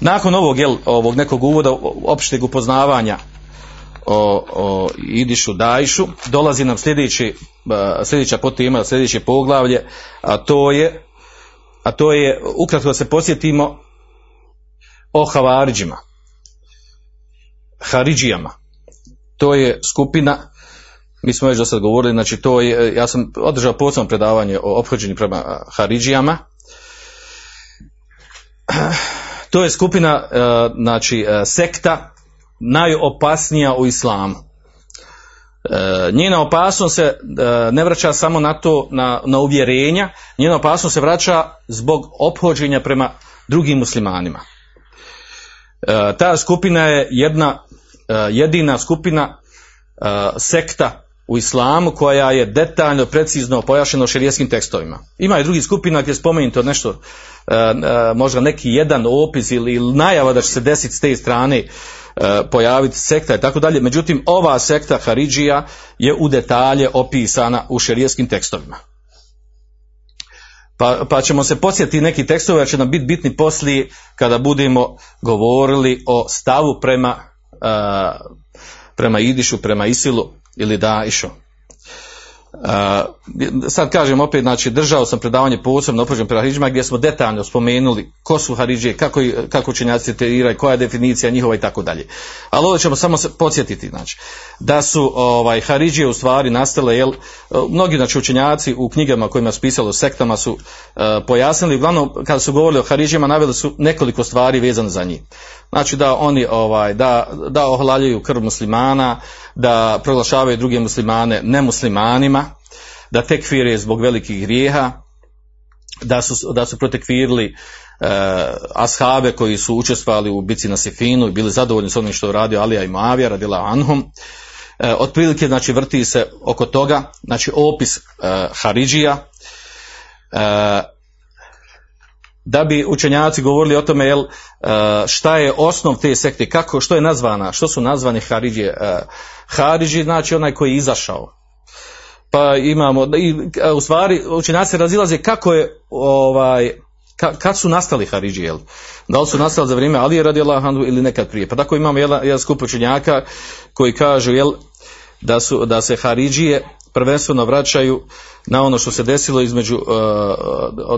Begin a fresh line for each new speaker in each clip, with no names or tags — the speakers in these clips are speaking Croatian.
Nakon ovog, jel, ovog nekog uvoda, opšteg upoznavanja o, o Idišu Dajšu, dolazi nam sljedeći, sljedeća potema, sljedeće poglavlje, a to je, a to je, ukratko da se posjetimo o Havariđima, Haridžijama. To je skupina, mi smo već do sad govorili, znači to je, ja sam održao posebno predavanje o ophođenju prema Haridžijama, to je skupina, e, znači e, sekta najopasnija u islamu. E, njena opasnost se ne vraća samo na to, na, na uvjerenja, njena opasnost se vraća zbog ophođenja prema drugim muslimanima. Ta skupina je jedna, jedina skupina sekta u islamu koja je detaljno, precizno pojašena u šerijeskim tekstovima. Ima i drugih skupina gdje spomenuto nešto, e, e, možda neki jedan opis ili, najava da će se desiti s te strane e, pojaviti sekta i tako dalje. Međutim, ova sekta Haridžija je u detalje opisana u šerijeskim tekstovima. Pa, pa ćemo se podsjetiti neki tekstovi, a će nam biti bitni poslije kada budemo govorili o stavu prema, prema Idišu, prema Isilu ili da išao. sad kažem opet, znači držao sam predavanje posebno opođen prema gdje smo detaljno spomenuli ko su Haridžije, kako, kako učenjaci tretiraju, koja je definicija njihova i tako dalje. Ali ovdje ćemo samo podsjetiti, znači, da su ovaj, Haridžije u stvari nastale, jel, mnogi znači, učenjaci u knjigama kojima su pisali o sektama su uh, pojasnili, uglavnom kada su govorili o Haridžijama naveli su nekoliko stvari vezane za njih. Znači da oni ovaj, da, da ohlaljuju krv muslimana, da proglašavaju druge muslimane nemuslimanima, da tekfire zbog velikih grijeha, da su, da su protekvirili e, ashabe koji su učestvovali u bici na Sifinu i bili zadovoljni s onim što je radio Alija i Moavija, radila Anhum. E, otprilike, znači, vrti se oko toga, znači, opis e, Haridžija, e, da bi učenjaci govorili o tome jel, šta je osnov te sekte, kako, što je nazvana, što su nazvani Haridžije. Haridži znači onaj koji je izašao. Pa imamo, i, u stvari učenjaci razilaze kako je, ovaj, ka, kad su nastali Haridži, jel? Da li su nastali za vrijeme Alije radi Allahandu ili nekad prije. Pa tako imamo jedan, jedan skup učenjaka koji kažu, jel, da, su, da se Haridžije prvenstveno vraćaju na ono što se desilo između uh,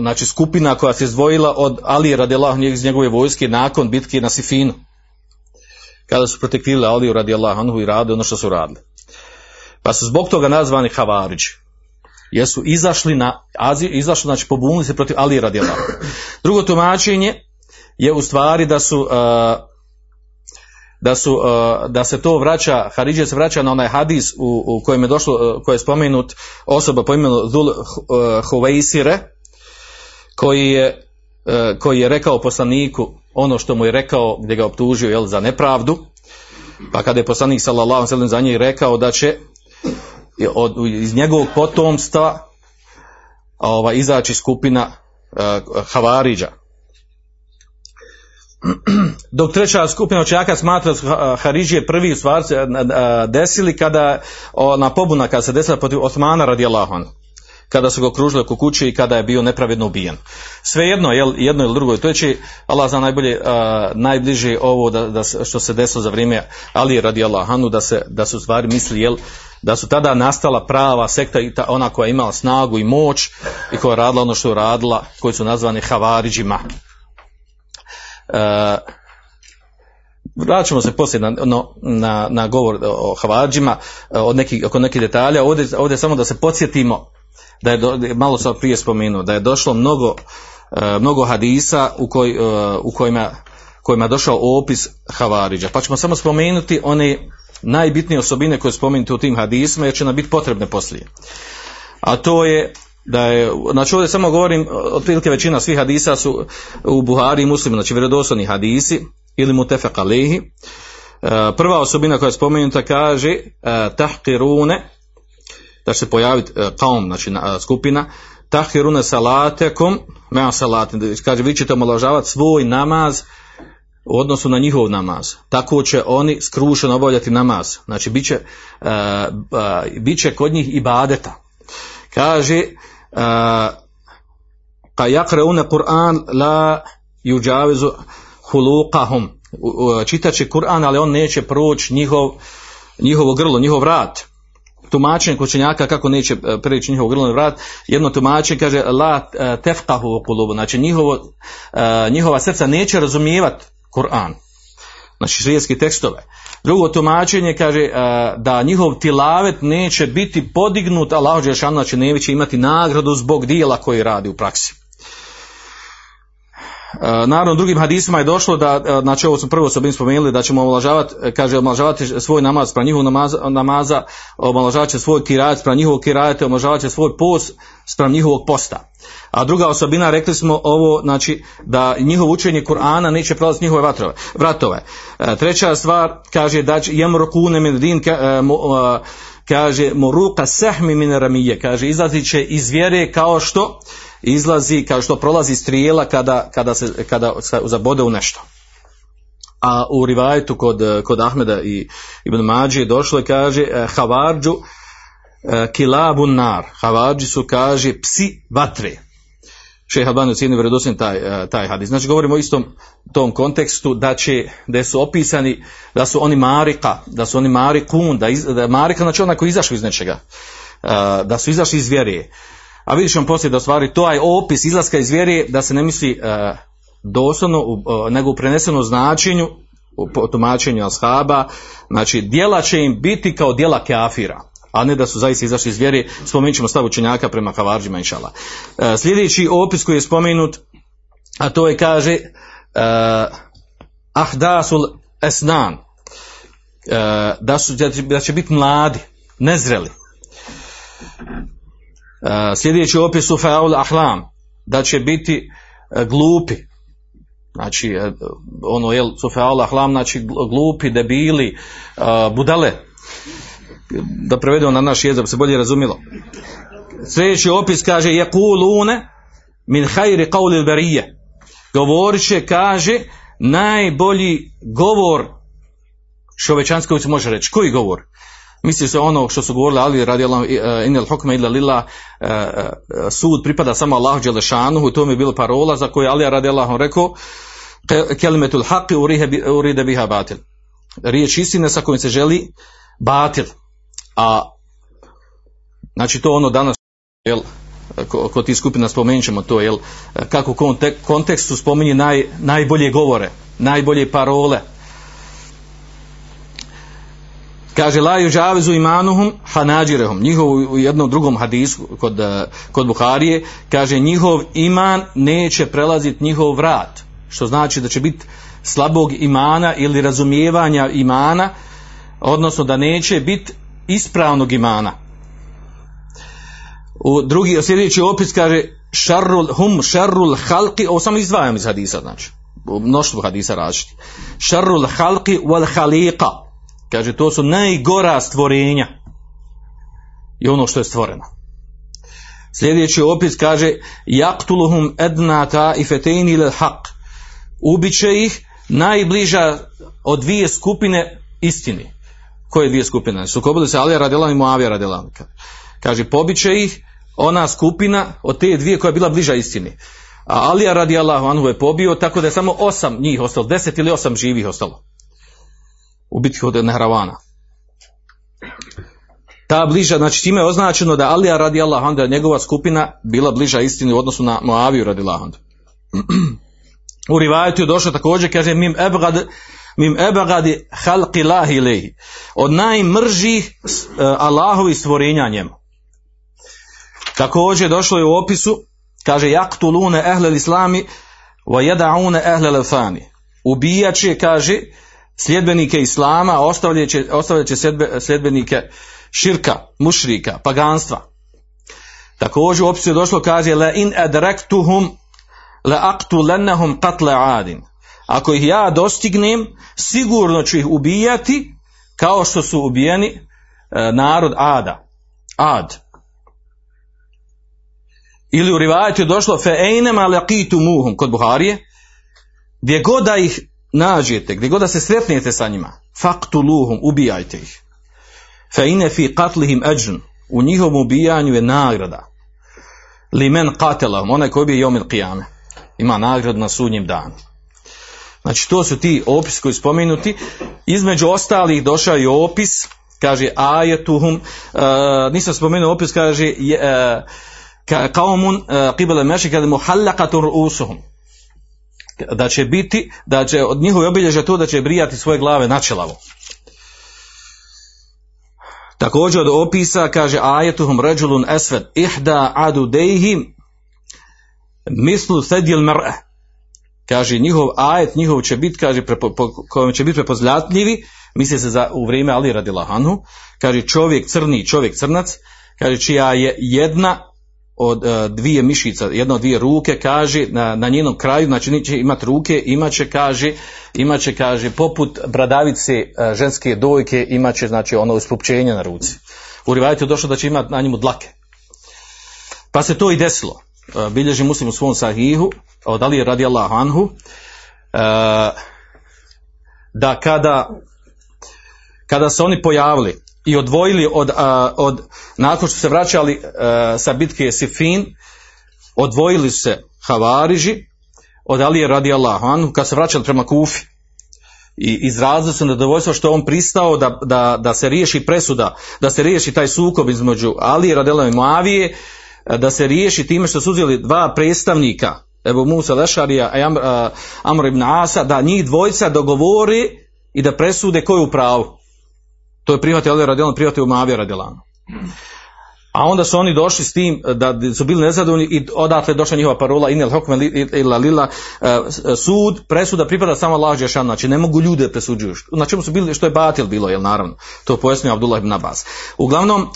znači skupina koja se izdvojila od Alije radijallahu iz njegove vojske nakon bitke na Sifinu. Kada su protekvili Aliju radijallahu anhu i rade ono što su radili. Pa su zbog toga nazvani Havariđi. Jer su izašli na Aziju, izašli, znači pobunili se protiv Alije radijallahu drugo tumačenje je u stvari da su uh, da, su, uh, da se to vraća, Haridžija se vraća na onaj hadis u, u kojem je došlo, uh, koji je spomenut osoba po imenu Dhul uh, Huveisire, koji je, koji je rekao poslaniku ono što mu je rekao gdje ga optužio jel, za nepravdu, pa kada je poslanik sallallahu sallam za njih rekao da će od, iz njegovog potomstva ova, izaći skupina uh, Havariđa, dok treća skupina učenjaka smatra Haridžije prvi stvar se desili kada na pobuna kada se desila protiv Osmana radijallahu anhu kada su ga okružili oko kuće i kada je bio nepravedno ubijen. Svejedno, jel, jedno ili drugo, to je Allah zna najbolje, a, najbliže ovo da, da, što se desilo za vrijeme Ali radi Allahanu, da se, da su stvari misli, jel, da su tada nastala prava sekta i ona koja je imala snagu i moć i koja je radila ono što je radila, koji su nazvani Havariđima. Uh, vraćamo se poslije na, na, na govor o Havadžima, od nekih, oko nekih detalja, ovdje, ovdje samo da se podsjetimo, da je, do, malo sam prije spomenuo, da je došlo mnogo, uh, mnogo hadisa u, koj, u kojima, kojima je došao opis Havariđa. Pa ćemo samo spomenuti one najbitnije osobine koje spomenuti u tim hadisima, jer će nam biti potrebne poslije. A to je da je, znači ovdje samo govorim, otprilike većina svih hadisa su u Buhari i muslimu, znači vjerodostojni hadisi ili mutefek alehi. Prva osobina koja je spomenuta kaže tahkirune, da će se pojaviti kaum, znači skupina, tahkirune salatekom, mea salatin, kaže vi ćete omaložavati svoj namaz u odnosu na njihov namaz. Tako će oni skrušeno obavljati namaz. Znači, bit će, bit će kod njih ibadeta. Kaže, uh, ka jakreune Kur'an la juđavizu huluqahum. Čitat će Kur'an, ali on neće proći njihov, njihovo grlo, njihov vrat. Tumačenje kočenjaka kako neće e, preći njihov grlo vrat. Jedno tumačenje kaže la e, tefkahu kulubu. Znači njihovo, e, njihova srca neće razumijevati Kur'an. Znači šrijetski tekstove. Drugo tumačenje kaže da njihov tilavet neće biti podignut, Allah Đelšanu, znači neće imati nagradu zbog dijela koji radi u praksi. E, naravno drugim hadisima je došlo da, e, znači ovo smo prvo osobin spomenuli, da ćemo omalažavati, kaže omalažavati svoj namaz spram njihovog namaza, namaza omalažavat će svoj kirajet spram njihovog kirajeta, omalažavat će svoj post spram njihovog posta. A druga osobina, rekli smo ovo, znači da njihovo učenje Kur'ana neće prolaziti njihove vatrove, vratove. E, treća stvar, kaže da će jemrokune min din, kaže moruka sehmi min ramije, kaže izlazit će iz vjere kao što izlazi kao što prolazi strijela kada, kada se kada zabode u nešto. A u rivajetu kod, kod Ahmeda i Ibn Mađi došlo i kaže eh, Havarđu eh, kilabun nar. Havarđi su kaže psi vatre. Šeha Albani cijeni vjerodostojni taj, eh, taj hadis. Znači govorimo o istom tom kontekstu da će, da su opisani da su oni marika, da su oni marikun, da, iz, da marika znači onaj koji izašao iz nečega, da su izašli iz vjerije a vidjet ćemo poslije da stvari to je opis izlaska iz vjere da se ne misli uh, doslovno, nego u prenesenom značenju, u tumačenju ashaba, znači djela će im biti kao djela kafira, a ne da su zaista izašli iz vjere, spomenut ćemo stav učenjaka prema kavarđima. Uh, sljedeći opis koji je spomenut, a to je kaže uh, ahdasul esnan, uh, da, su, da će biti mladi, nezreli. E, sljedeći opis u faul ahlam, da će biti e, glupi, znači e, ono je sufaul ahlam, znači glupi, debili, budale, da prevedemo na naš jezik, da se bolje razumilo. Sljedeći opis kaže je kulune min hajri qawli barije. Govorit će, kaže, najbolji govor čovečanski se može reći. Koji govor? misli se ono što su govorili Ali radi Allah e, inel hukma illa lillah e, e, sud pripada samo Allahu dželešanu i to mi je bila parola za koju Ali radi Allah rekao kelimetul haqi uride biha batil riječ istine sa kojim se želi batil a znači to ono danas jel kod tih skupina spomenut ćemo to jel kako u kontekstu spominje naj, najbolje govore najbolje parole Kaže la yujavizu imanuhum hanađirehum. Njihov u jednom drugom hadisu kod, kod Buharije kaže njihov iman neće prelaziti njihov vrat. Što znači da će biti slabog imana ili razumijevanja imana, odnosno da neće biti ispravnog imana. U drugi, sljedeći opis kaže šarrul hum šarrul halki, ovo samo izdvajam iz hadisa, znači, u mnoštvu hadisa različiti. Šarrul halki wal halika Kaže, to su najgora stvorenja i ono što je stvoreno. Sljedeći opis kaže, jaktuluhum ednaka i fetejni haq. Ubiće ih najbliža od dvije skupine istini. Koje dvije skupine? Sukobili se Alija Radelan i Moavija Radelan. Kaže, pobiće ih ona skupina od te dvije koja je bila bliža istini. A Alija radijallahu anhu je pobio, tako da je samo osam njih ostalo, deset ili osam živih ostalo u bitki od Nehravana. Ta bliža, znači time je označeno da Alija radi Allah, da njegova skupina bila bliža istini u odnosu na Moaviju radi Allah. U rivajetu je došlo također, kaže, mim ebgad, mim ebgadi halqi lahi. Od najmržih uh, Allahovi stvorenja njemu. Također došlo je u opisu, kaže, jaktulune ehlel islami, wa jeda'une ehlel fani. Ubijaće, kaže, sljedbenike islama, ostavljat će, ostavljat će sljedbenike širka, mušrika, paganstva. Također u opisu je došlo kaže la in adraktuhum la aqtulannahum qatla adin. Ako ih ja dostignem, sigurno ću ih ubijati kao što su ubijeni e, narod Ada. Ad. Ili u rivajetu je došlo fe einema laqitumuhum kod Buharije, gdje god da ih nađete, gdje god da se sretnete sa njima, faktuluhum, ubijajte ih. Fa ine fi qatlihim ajrun, u njihovom ubijanju je nagrada. Li men qatelahum, onaj koji ubije jomil qiyame, ima nagradu na sudnjem danu. Znači to su ti opis koji spomenuti. Između ostalih došao je opis, kaže ajetuhum, uh, nisam spomenuo opis, kaže uh, ka, kaumun uh, qibele meši kada muhallakatun rusuhum da će biti, da će od njihove obilježja to da će brijati svoje glave načelavo. Također od opisa kaže ajetuhum ređulun esved ihda adu dejhim mislu sedjel mr'e. Kaže njihov ajet, njihov će biti, kaže, prepo, po, kojem će biti prepoznatljivi, misli se za, u vrijeme Ali radila Anhu, kaže čovjek crni, čovjek crnac, kaže čija je jedna od uh, dvije mišica, jedna od dvije ruke, kaže, na, na njenom kraju, znači će imati ruke, imaće, kaže, imaće, kaže, poput bradavice uh, ženske dojke, imaće, znači, ono uspupčenje na ruci. U rivajtu je došlo da će imati na njemu dlake. Pa se to i desilo. Uh, bilježi muslim u svom sahihu, od Ali radijallahu anhu, uh, da kada, kada se oni pojavili, i odvojili od, od nakon što se vraćali a, sa bitke Sifin, odvojili se Havariži od Alije radi Allahu anhu kad se vraćali prema Kufi. I izrazili su nedovoljstvo što on pristao da, da, da se riješi presuda, da se riješi taj sukob između Alije radi Allahu i Moavije, da se riješi time što su uzeli dva predstavnika, Ebu Musa Lešarija i Amr, Amr ibn Asa, da njih dvojica dogovori i da presude koju pravu. To je prihvatio Ali radijalno, prihvatio Mavija radijalno. A onda su oni došli s tim da su bili nezadovoljni i odatle došla njihova parola inel hokme ila lila sud, presuda pripada samo Allah Žešan, znači ne mogu ljude presuđuju. Na čemu su bili, što je batil bilo, jel naravno. To pojasnio Abdullah ibn Abbas. Uglavnom,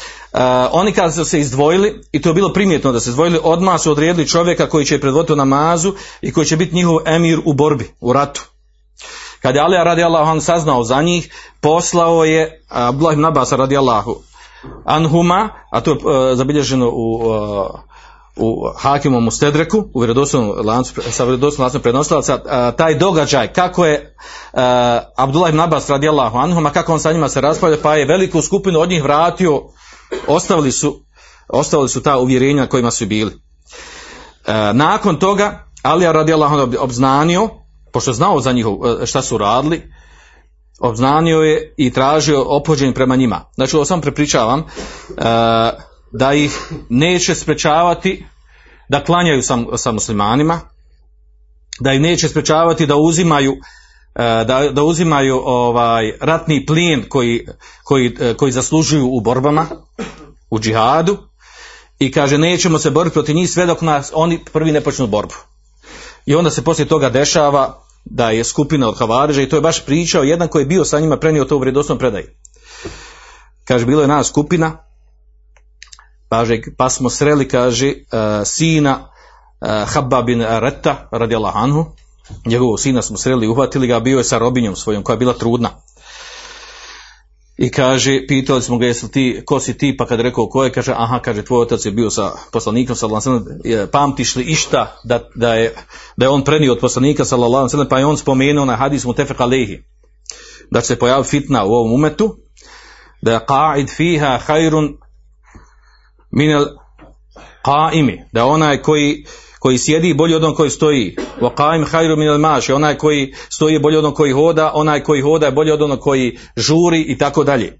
oni kada su se izdvojili, i to je bilo primjetno da se izdvojili, odmah su odredili čovjeka koji će predvoditi namazu i koji će biti njihov emir u borbi, u ratu. Kad je Alija radi Allahu saznao za njih, poslao je Abdullah ibn Abbas radi Allahu anhuma, a to je uh, zabilježeno u, uh, u Hakimom u Stedreku, u vjerodostojnom lancu, sa vjerodostojnom lancom prenosilaca, uh, taj događaj, kako je uh, Abdullah ibn Abbas radi Allahu anhuma, kako on sa njima se raspravlja, pa je veliku skupinu od njih vratio, ostavili su, ostavili su ta uvjerenja kojima su bili. Nakon toga, Alija radi Allahu obznanio, pošto znao za njihov šta su radili, obznanio je i tražio opođenje prema njima. Znači, ovo sam prepričavam, uh, da ih neće sprečavati da klanjaju sa, sa muslimanima, da ih neće sprečavati da uzimaju uh, da, da uzimaju ovaj ratni plijen koji, koji, koji zaslužuju u borbama, u džihadu, i kaže nećemo se boriti protiv njih sve dok nas oni prvi ne počnu borbu. I onda se poslije toga dešava da je skupina od Havariža i to je baš pričao jedan koji je bio sa njima prenio to u vredosnom predaj. Kaže, bilo je nas skupina, kaže, pa smo sreli, kaže, uh, sina uh, Habba bin Retta, radijala Anhu, njegovog sina smo sreli, uhvatili ga, bio je sa robinjom svojom, koja je bila trudna. I kaže, pitali smo ga, jesi ti, ko si ti, pa kad rekao ko je, kaže, aha, kaže, tvoj otac je bio sa poslanikom, sallallahu sellem, pamtiš li išta da, da, je, da je on prenio od poslanika, sallallahu pa je on spomenuo na hadis mu tefek alehi, da će se pojavi fitna u ovom umetu, da je qa'id fiha hajrun minel qa'imi, da onaj koji, koji sjedi bolje od onog koji stoji. Khairu min al-mashi, onaj koji stoji bolje od onog koji hoda, onaj koji hoda je bolje od onog koji žuri i tako dalje.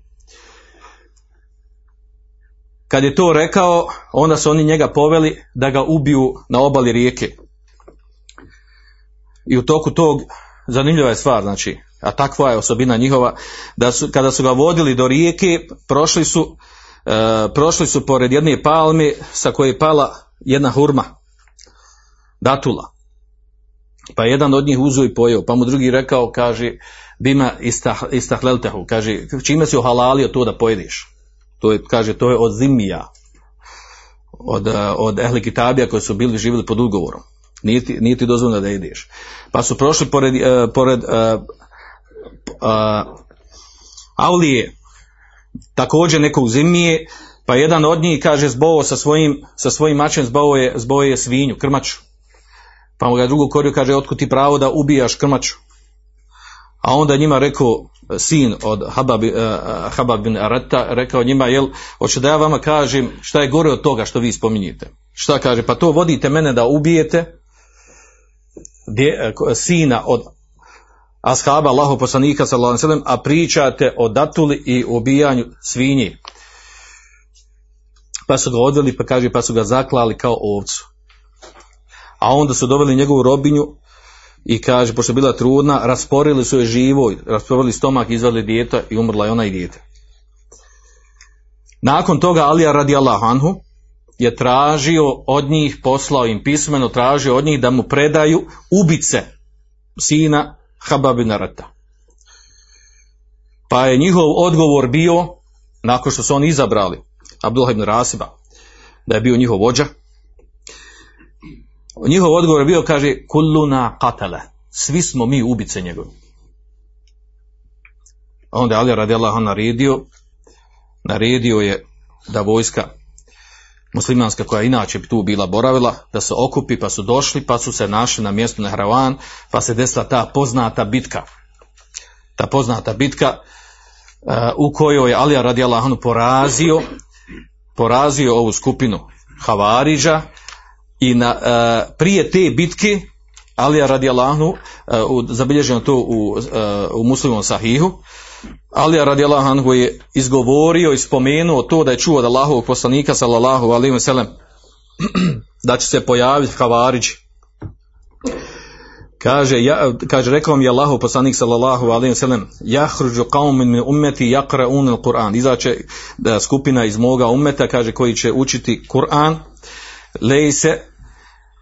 Kad je to rekao, onda su oni njega poveli da ga ubiju na obali rijeke. I u toku tog, zanimljiva je stvar, znači, a takva je osobina njihova, da su, kada su ga vodili do rijeke, prošli su, uh, prošli su pored jedne palme sa koje je pala jedna hurma datula. Pa jedan od njih uzo i pojeo, pa mu drugi rekao, kaže, bima istah, istahleltehu, kaže, čime si ohalalio to da pojediš? To je, kaže, to je od zimija, od, od ehli kitabija koji su bili živjeli pod ugovorom. Nije ti, ti dozvoljeno da ideš. Pa su prošli pored, uh, pored uh, uh, Aulije, također nekog zimije, pa jedan od njih, kaže, zbovo sa svojim, sa svojim mačem, zbovo je, zbovo je svinju, krmaču. Pa mu ga drugo korio, kaže, otkud ti pravo da ubijaš krmaču? a onda njima rekao sin od Habab, uh, Habab bin Arata, rekao njima, jel, hoće da ja vama kažem šta je gore od toga što vi spominjete. Šta kaže, pa to vodite mene da ubijete dje, sina od ashaba Allahu poslanika sallallahu alejhi a pričate o datuli i ubijanju svinji. Pa su ga odveli, pa kaže, pa su ga zaklali kao ovcu. A onda su doveli njegovu robinju i kaže, pošto je bila trudna, rasporili su je živo, rasporili stomak, izveli dijeta i umrla je ona i dijete. Nakon toga Alija radi Anhu je tražio od njih, poslao im pismeno, tražio od njih da mu predaju ubice sina Hababina Rata. Pa je njihov odgovor bio, nakon što su oni izabrali Abdullah ibn Rasiba, da je bio njihov vođa, njihov odgovor je bio, kaže, kulluna katale, svi smo mi ubice njegovi. Onda je Ali radijallahu naredio, naredio je da vojska muslimanska koja inače bi tu bila boravila, da se okupi pa su došli, pa su se našli na mjestu Nehravan, pa se desila ta poznata bitka. Ta poznata bitka uh, u kojoj je Alija radijallahu porazio, porazio ovu skupinu Havariđa i na, uh, prije te bitke Alija radijallahu uh, zabilježeno to u, uh, u muslimom sahihu, Alija radijallahu anhu je izgovorio i spomenuo to da je čuo od Allahovog poslanika sallallahu alaihi wa da će se pojaviti Havariđi. Kaže, ja, kaže, rekao mi je Allahov poslanik sallallahu alaihi wa sallam jahruđu qaumin min ummeti yakra'un al-Qur'an. Izaće skupina iz moga ummeta, kaže, koji će učiti Kur'an. Lejse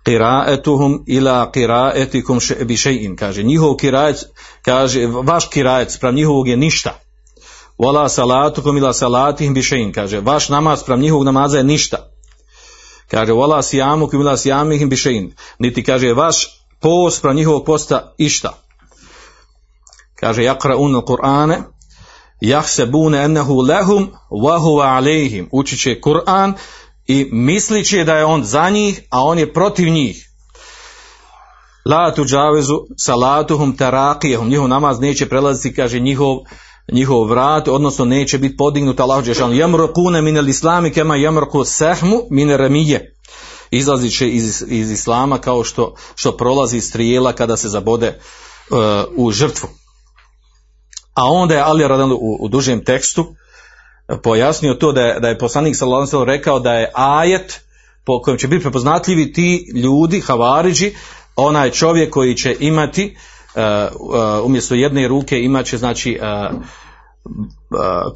qira'atuhum ila qira'atikum bi shay'in kaže. Njihov kirajet kaže vaš kirajet sprem njihovog je ništa. Wala salatukum ila salatihim bi shay'in kaže. Vaš namaz sprem njihovog namaza je ništa. Kaže wala siyamukum ila siyamihim bi shay'in. Niti kaže vaš post sprem njihovog posta išta. Kaže yaqra'un al-qur'ane yahsabuna annahu lahum wa huwa alayhim. Učiće Kur'an i mislići da je on za njih, a on je protiv njih. La tuđavezu salatuhum tarakijehum, njihov namaz neće prelaziti, kaže njihov, njihov vrat, odnosno neće biti podignut Allah Đešanu. Jamrokune minel islami kema jamroku sehmu mine remije. Izlazit će iz, iz islama kao što, što prolazi strijela kada se zabode uh, u žrtvu. A onda je Ali Radan u, u dužem tekstu, pojasnio to da je, da je poslanik sallallahu rekao da je ajet po kojem će biti prepoznatljivi ti ljudi, havariđi, onaj čovjek koji će imati uh, uh, umjesto jedne ruke imat će znači uh,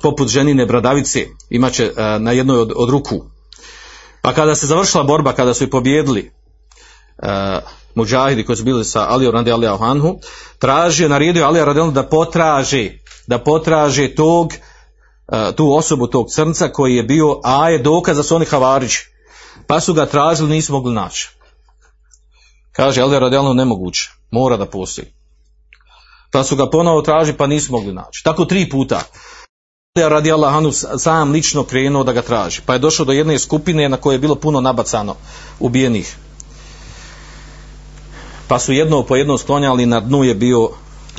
poput ženine bradavice imat će na jednoj od, od ruku. Pa kada se završila borba, kada su i pobjedili muđahidi koji su bili sa Alijom radi Alijah Anhu, tražio, naredio Alijah radi da potraže, da potraže tog tu osobu tog crnca koji je bio a je dokaz da su oni havarići. Pa su ga tražili, nisu mogli naći. Kaže, ali je radijalno nemoguće. Mora da postoji. Pa su ga ponovo tražili, pa nisu mogli naći. Tako tri puta. Radi Allahanu sam lično krenuo da ga traži. Pa je došao do jedne skupine na kojoj je bilo puno nabacano ubijenih. Pa su jedno po jedno sklonjali, na dnu je bio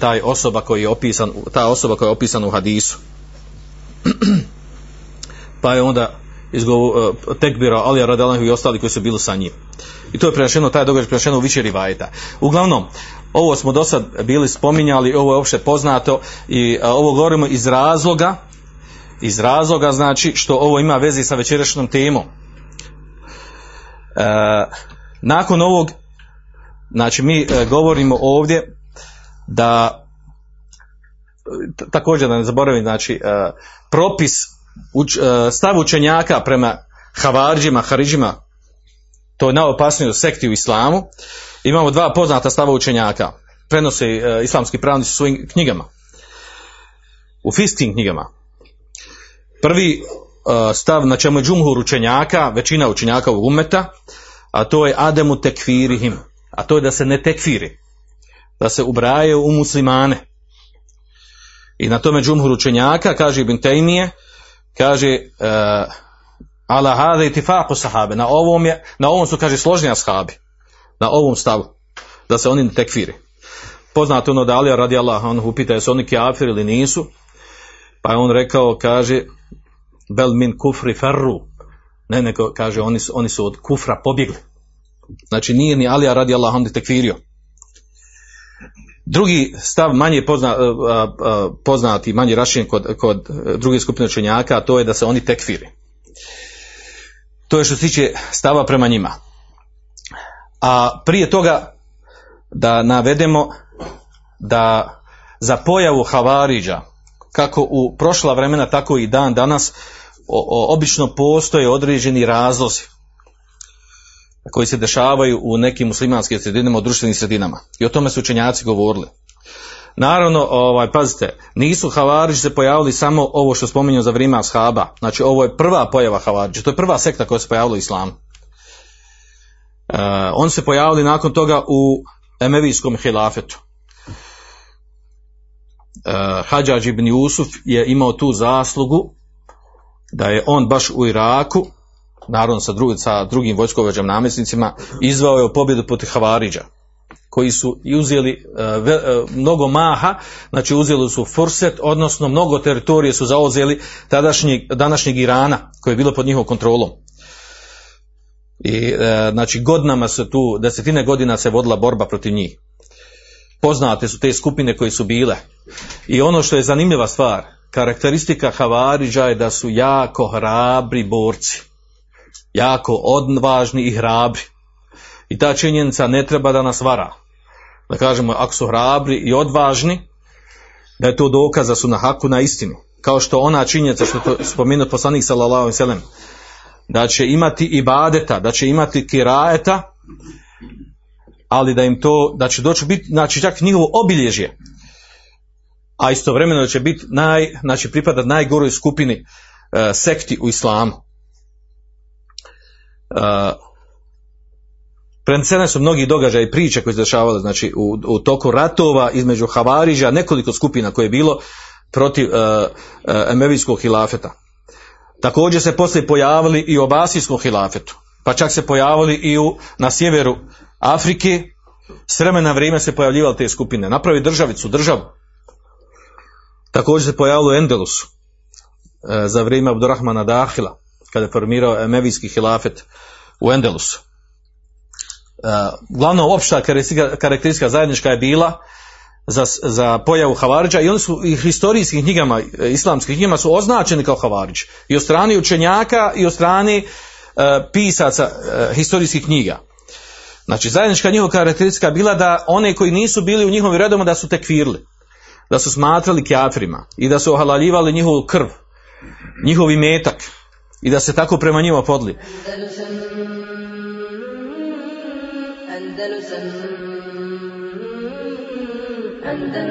taj osoba koji je opisan, ta osoba koja je opisana u hadisu pa je onda izgovo, uh, tekbira Alija radijalahu i ostali koji su bili sa njim. I to je prešeno, taj događaj prešeno u više rivajeta. Uglavnom, ovo smo do sad bili spominjali, ovo je uopšte poznato i uh, ovo govorimo iz razloga, iz razloga znači što ovo ima veze sa večerašnjom temom. Uh, nakon ovog, znači mi uh, govorimo ovdje da također da ne zaboravim, znači uh, propis uh, stav učenjaka prema havarđima, haridžima, to je najopasnije sekti u islamu, imamo dva poznata stava učenjaka, prenose uh, islamski pravnici u svojim knjigama, u fiskim knjigama. Prvi stav na čemu je džumhur učenjaka, većina učenjaka u umeta, a to je ademu tekfirihim, a to je da se ne tekfiri, da se ubraje u muslimane. I na tome džumhur učenjaka, kaže Ibn Tejmije, kaže uh, ala hada itifaku sahabe, na ovom, je, na ovom su, kaže, složnja sahabi, na ovom stavu, da se oni tekfiri. poznato ono da Alija radi Allah, on upita jesu oni kafir ili nisu, pa je on rekao, kaže, bel min kufri ferru, ne, nego kaže, oni su, oni su od kufra pobjegli. Znači nije ni Alija radi Allah, on tekfirio. Drugi stav manje pozna, poznati, manje raširen kod, kod drugih skupine učenjaka, to je da se oni tekfiri. To je što se tiče stava prema njima. A prije toga da navedemo da za pojavu Havariđa, kako u prošla vremena, tako i dan danas, o, obično postoje određeni razlozi koji se dešavaju u nekim muslimanskim sredinama, u društvenim sredinama. I o tome su učenjaci govorili. Naravno, ovaj, pazite, nisu Havariđi se pojavili samo ovo što spominju za vrijeme ashaba. Znači, ovo je prva pojava Havariđa. To je prva sekta koja se pojavila u islamu. Uh, on se pojavili nakon toga u Emevijskom hilafetu. Uh, Hadžađ ibn Jusuf je imao tu zaslugu da je on baš u Iraku, naravno sa, drugi, sa drugim vojskovođem namjesnicima, izvao je pobjedu protiv Havariđa koji su uzeli uh, ve, uh, mnogo maha, znači uzeli su Furset, odnosno mnogo teritorije su zauzeli tadašnjeg, današnjeg Irana, koje je bilo pod njihovom kontrolom. I uh, znači godinama se tu, desetine godina se vodila borba protiv njih. Poznate su te skupine koje su bile. I ono što je zanimljiva stvar, karakteristika Havariđa je da su jako hrabri borci. Jako odvažni i hrabri. I ta činjenica ne treba da nas vara. Da kažemo, ako su hrabri i odvažni, da je to dokaz da su na haku na istinu. Kao što ona činjenica što to spomenuo poslanik sallallahu sellem da će imati ibadeta, da će imati kirajeta, ali da im to, da će doći biti, znači čak njihovo obilježje, a istovremeno da će biti naj, znači pripada najgoroj skupini uh, sekti u islamu. Uh, Prenesene su mnogi događaji i priče koje se dešavale znači, u, u toku ratova između Havariđa, nekoliko skupina koje je bilo protiv uh, uh, Emevijskog hilafeta. Također se poslije pojavili i u Abasijskom hilafetu, pa čak se pojavili i u, na sjeveru Afrike, s vremena na vrijeme se pojavljivali te skupine, napravi državicu, državu. Također se pojavilo u Endelusu, e, za vrijeme Abdurrahmana Dahila, kada je formirao Emevijski hilafet u Endelusu. E, glavno opšta karakteristika, zajednička je bila za, za pojavu Havariđa i oni su i historijskim knjigama, islamskim knjigama su označeni kao Havariđ. I od strani učenjaka i od strani uh, pisaca uh, historijskih knjiga. Znači zajednička njihova karakteristika bila da one koji nisu bili u njihovim redoma da su tekvirli. Da su smatrali kjafrima i da su ohalaljivali njihovu krv, njihovi metak i da se tako prema njima podli.
Andalusam Andalusam